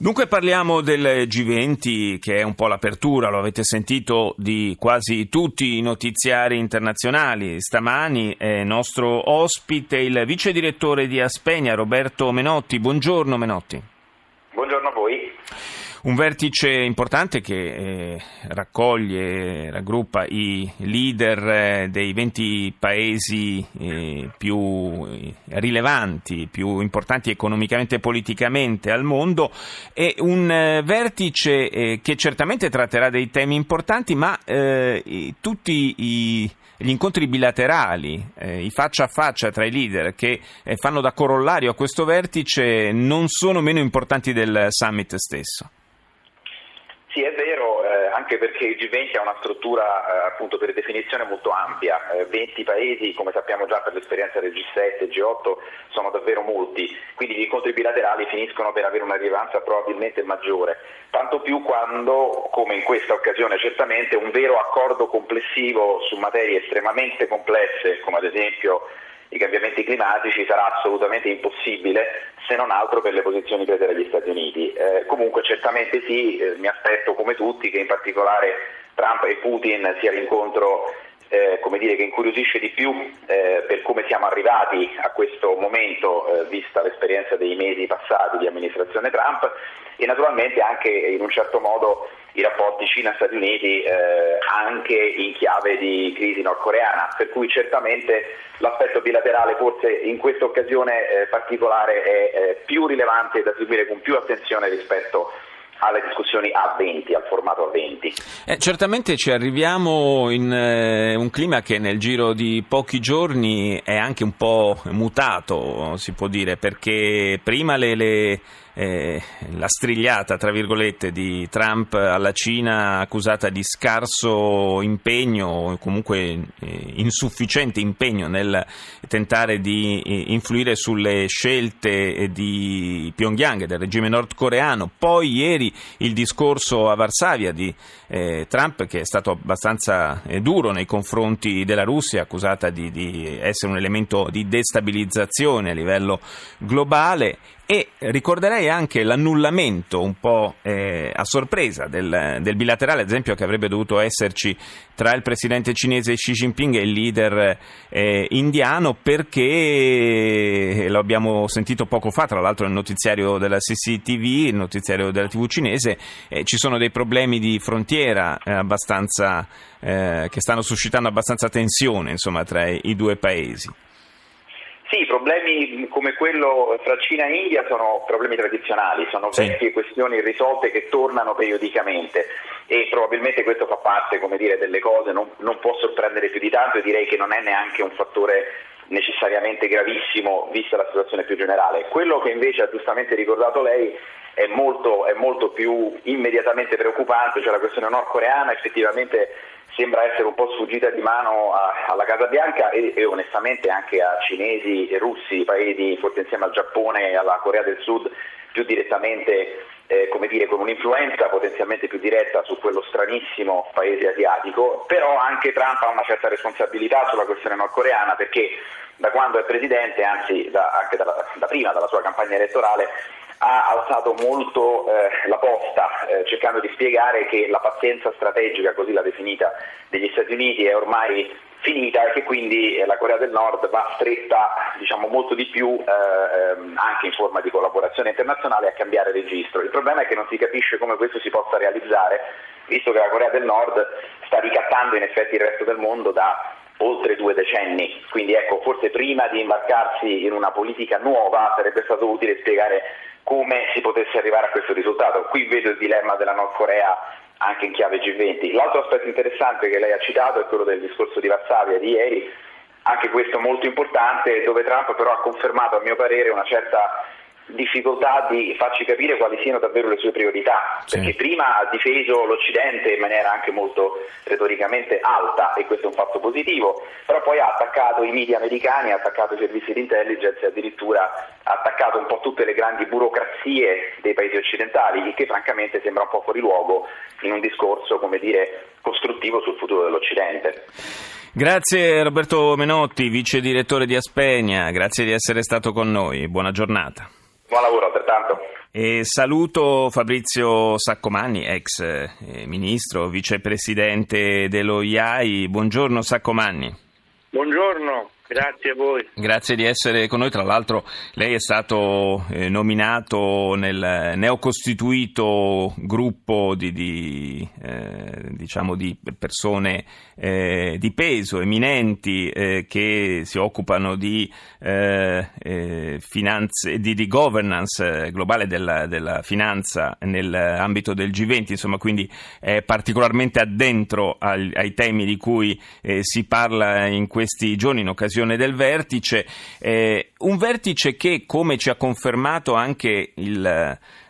Dunque parliamo del G20 che è un po' l'apertura, lo avete sentito, di quasi tutti i notiziari internazionali. Stamani è nostro ospite il vice direttore di Aspegna, Roberto Menotti. Buongiorno Menotti. Un vertice importante che eh, raccoglie, raggruppa i leader eh, dei 20 paesi eh, più rilevanti, più importanti economicamente e politicamente al mondo. È un vertice che certamente tratterà dei temi importanti, ma tutti gli incontri bilaterali, i faccia a faccia tra i leader che fanno da corollario a questo vertice non sono meno importanti del summit stesso. Sì, è vero, eh, anche perché il G20 ha una struttura eh, appunto per definizione molto ampia, eh, 20 paesi come sappiamo già per l'esperienza del G7 e G8 sono davvero molti, quindi gli incontri bilaterali finiscono per avere una rilevanza probabilmente maggiore, tanto più quando, come in questa occasione certamente, un vero accordo complessivo su materie estremamente complesse, come ad esempio i cambiamenti climatici sarà assolutamente impossibile se non altro per le posizioni prese dagli Stati Uniti. Eh, comunque certamente sì, eh, mi aspetto come tutti che in particolare Trump e Putin sia l'incontro eh, come dire, che incuriosisce di più eh, per come siamo arrivati a questo momento, eh, vista l'esperienza dei mesi passati di amministrazione Trump e naturalmente anche in un certo modo i rapporti Cina-Stati Uniti eh, anche in chiave di crisi nordcoreana, per cui certamente l'aspetto bilaterale forse in questa occasione eh, particolare è eh, più rilevante da seguire con più attenzione rispetto a alle discussioni a 20, al formato a 20. Eh, certamente ci arriviamo in eh, un clima che nel giro di pochi giorni è anche un po' mutato, si può dire, perché prima le, le eh, la strigliata, tra virgolette, di Trump alla Cina accusata di scarso impegno o comunque eh, insufficiente impegno nel tentare di eh, influire sulle scelte di Pyongyang, del regime nordcoreano. Poi ieri il discorso a Varsavia di eh, Trump che è stato abbastanza eh, duro nei confronti della Russia, accusata di, di essere un elemento di destabilizzazione a livello globale e ricorderei anche l'annullamento un po' eh, a sorpresa del, del, bilaterale, ad esempio, che avrebbe dovuto esserci tra il presidente cinese Xi Jinping e il leader eh, indiano, perché eh, lo abbiamo sentito poco fa, tra l'altro nel notiziario della CCTV, il notiziario della TV cinese, eh, ci sono dei problemi di frontiera eh, eh, che stanno suscitando abbastanza tensione insomma, tra i due paesi. Sì, problemi come quello tra Cina e India sono problemi tradizionali, sono sì. vecchie questioni irrisolte che tornano periodicamente e probabilmente questo fa parte dire, delle cose, non, non può sorprendere più di tanto e direi che non è neanche un fattore necessariamente gravissimo vista la situazione più generale. Quello che invece ha giustamente ricordato lei è molto, è molto più immediatamente preoccupante, cioè la questione nordcoreana effettivamente sembra essere un po' sfuggita di mano a, alla Casa Bianca e, e, onestamente anche a cinesi e russi, paesi forse insieme al Giappone e alla Corea del Sud più direttamente, eh, come dire, con un'influenza potenzialmente più diretta su quello stranissimo paese asiatico, però anche Trump ha una certa responsabilità sulla questione nordcoreana perché da quando è presidente, anzi da, anche dalla, da prima dalla sua campagna elettorale, ha alzato molto eh, la posta eh, cercando di spiegare che la pazienza strategica, così l'ha definita, degli Stati Uniti è ormai finita e che quindi eh, la Corea del Nord va stretta diciamo, molto di più eh, ehm, anche in forma di collaborazione internazionale a cambiare registro. Il problema è che non si capisce come questo si possa realizzare, visto che la Corea del Nord sta ricattando in effetti il resto del mondo da oltre due decenni, quindi ecco, forse prima di imbarcarsi in una politica nuova sarebbe stato utile spiegare come si potesse arrivare a questo risultato. Qui vedo il dilemma della Nord Corea anche in chiave G20. L'altro aspetto interessante che lei ha citato è quello del discorso di Varsavia di ieri, anche questo molto importante, dove Trump però ha confermato a mio parere una certa difficoltà di farci capire quali siano davvero le sue priorità, sì. perché prima ha difeso l'Occidente in maniera anche molto retoricamente alta e questo è un fatto positivo, però poi ha attaccato i media americani, ha attaccato i servizi di intelligence e addirittura ha attaccato un po' tutte le grandi burocrazie dei paesi occidentali, il che francamente sembra un po' fuori luogo in un discorso, come dire, costruttivo sul futuro dell'Occidente. Grazie Roberto Menotti, vice direttore di Aspegna, grazie di essere stato con noi, buona giornata. Buon lavoro altrettanto. E saluto Fabrizio Saccomanni, ex eh, ministro, vicepresidente dello IAI. Buongiorno Saccomanni. Buongiorno. Grazie a voi. Grazie di essere con noi. Tra l'altro lei è stato eh, nominato nel neocostituito gruppo di, di, eh, diciamo di persone eh, di peso, eminenti, eh, che si occupano di, eh, eh, finanze, di, governance globale della, della, finanza nell'ambito del G20, insomma, quindi è particolarmente addentro ai, ai temi di cui si parla in questi giorni in occasione occasione del vertice, eh, un vertice che, come ci ha confermato anche il,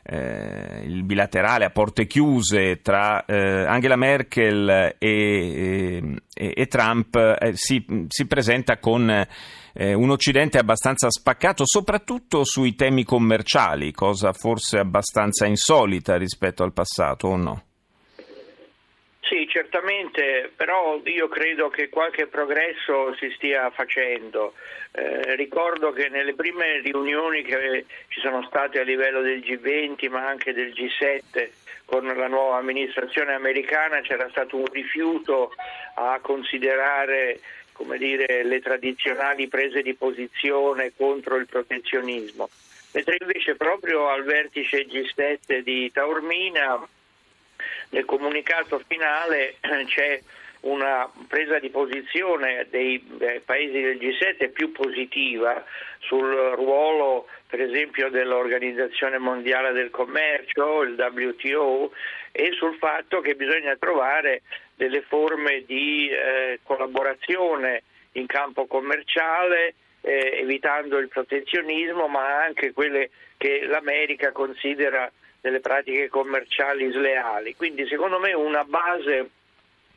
eh, il bilaterale a porte chiuse tra eh, Angela Merkel e, e, e Trump, eh, si, si, presenta con eh, un Occidente abbastanza spaccato, soprattutto sui temi commerciali, cosa forse abbastanza insolita rispetto al passato, o no? Sì, certamente, però io credo che qualche progresso si stia facendo. Eh, ricordo che nelle prime riunioni che ci sono state a livello del G20 ma anche del G7 con la nuova amministrazione americana c'era stato un rifiuto a considerare dire, le tradizionali prese di posizione contro il protezionismo. Mentre invece proprio al vertice G7 di Taormina nel comunicato finale c'è una presa di posizione dei paesi del G7 più positiva sul ruolo per esempio dell'Organizzazione Mondiale del Commercio, il WTO, e sul fatto che bisogna trovare delle forme di eh, collaborazione in campo commerciale, eh, evitando il protezionismo, ma anche quelle che l'America considera delle pratiche commerciali sleali. Quindi secondo me una base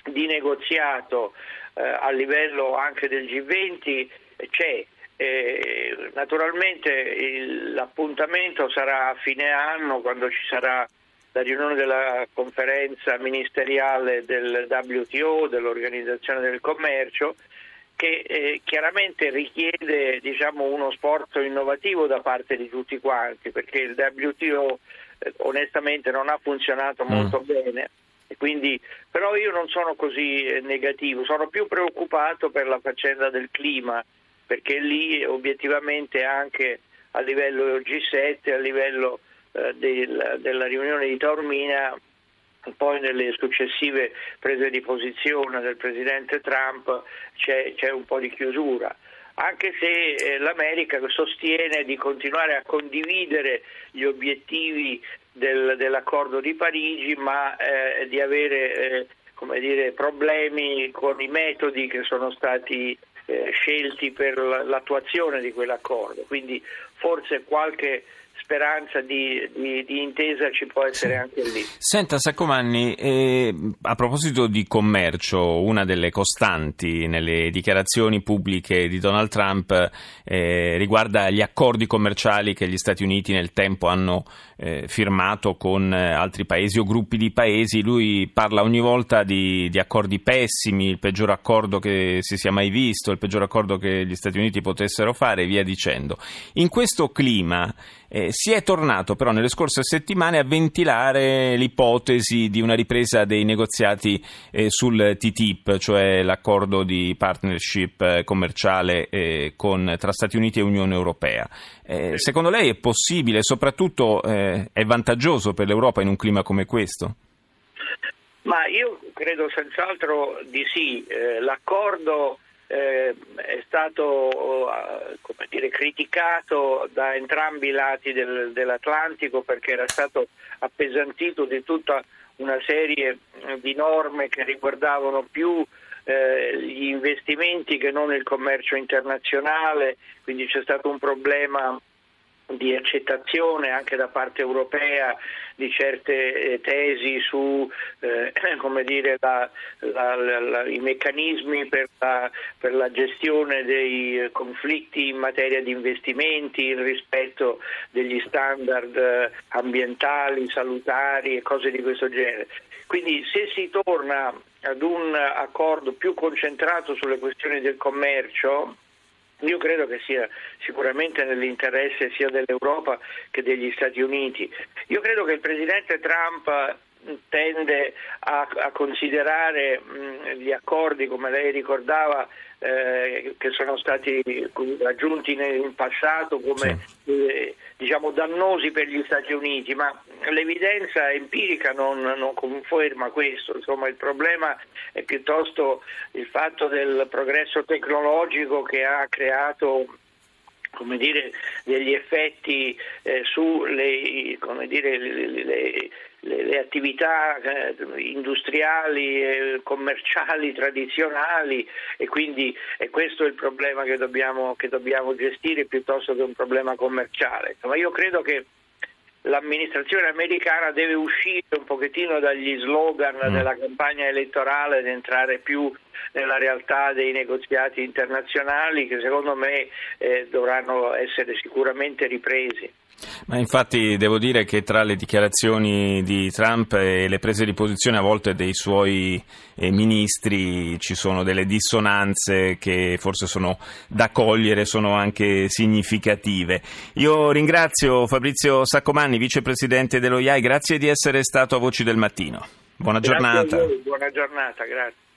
di negoziato eh, a livello anche del G20 c'è. Eh, naturalmente il, l'appuntamento sarà a fine anno quando ci sarà la riunione della conferenza ministeriale del WTO, dell'Organizzazione del Commercio, che eh, chiaramente richiede diciamo, uno sforzo innovativo da parte di tutti quanti, perché il WTO onestamente non ha funzionato mm. molto bene. Quindi, però io non sono così eh, negativo, sono più preoccupato per la faccenda del clima, perché lì obiettivamente anche a livello G7, a livello eh, del, della riunione di Taormina, poi nelle successive prese di posizione del Presidente Trump c'è, c'è un po' di chiusura anche se eh, l'America sostiene di continuare a condividere gli obiettivi del, dell'accordo di Parigi, ma eh, di avere eh, dire, problemi con i metodi che sono stati eh, scelti per l'attuazione di quell'accordo. Quindi forse qualche speranza di, di, di, intesa ci può essere anche lì. Senta Saccomanni, eh, a proposito di commercio, una delle costanti nelle dichiarazioni pubbliche di Donald Trump eh, riguarda gli accordi commerciali che gli Stati Uniti nel tempo hanno eh, firmato con eh, altri paesi o gruppi di paesi. Lui parla ogni volta di, di accordi pessimi, il peggior accordo che si sia mai visto, il peggior accordo che gli Stati Uniti potessero fare e via dicendo. In questo clima eh, si è tornato però nelle scorse settimane a ventilare l'ipotesi di una ripresa dei negoziati eh, sul TTIP, cioè l'accordo di partnership eh, commerciale eh, con, tra Stati Uniti e Unione Europea. Eh, secondo lei è possibile e soprattutto eh, è vantaggioso per l'Europa in un clima come questo? Ma io credo senz'altro di sì. l'accordo eh, è stato eh, dire, criticato da entrambi i lati del, dell'Atlantico perché era stato appesantito di tutta una serie di norme che riguardavano più eh, gli investimenti che non il commercio internazionale, quindi c'è stato un problema di accettazione anche da parte europea di certe eh, tesi su eh, dire, la, la, la, i meccanismi per per la, gestione dei eh, conflitti in materia di investimenti, il rispetto degli standard eh, ambientali, salutari e cose di questo genere. Quindi se si torna ad un accordo più concentrato sulle questioni del commercio, io credo che sia sicuramente nell'interesse sia dell'Europa che degli Stati Uniti. Io credo che il Presidente Trump tende a, a considerare mh, gli accordi, come lei ricordava, eh, che sono stati raggiunti in passato come sì. eh, diciamo dannosi per gli Stati Uniti, ma l'evidenza empirica non, non, conferma questo. Insomma, il problema è piuttosto il fatto del progresso tecnologico che ha creato come dire, degli effetti eh, sulle dire, le, le, le, le attività eh, industriali e commerciali tradizionali e quindi è questo il problema che dobbiamo, che dobbiamo gestire piuttosto che un problema commerciale. Ma io credo che l'amministrazione americana deve uscire un pochettino dagli slogan mm. della campagna elettorale ed entrare più nella realtà dei negoziati internazionali che secondo me eh, dovranno essere sicuramente ripresi. Ma infatti devo dire che tra le dichiarazioni di Trump e le prese di posizione a volte dei suoi eh, ministri ci sono delle dissonanze che forse sono da cogliere, sono anche significative. Io ringrazio Fabrizio Saccomanni, vicepresidente dello IAI, grazie di essere stato a Voci del Mattino. Buona giornata. buona giornata, grazie.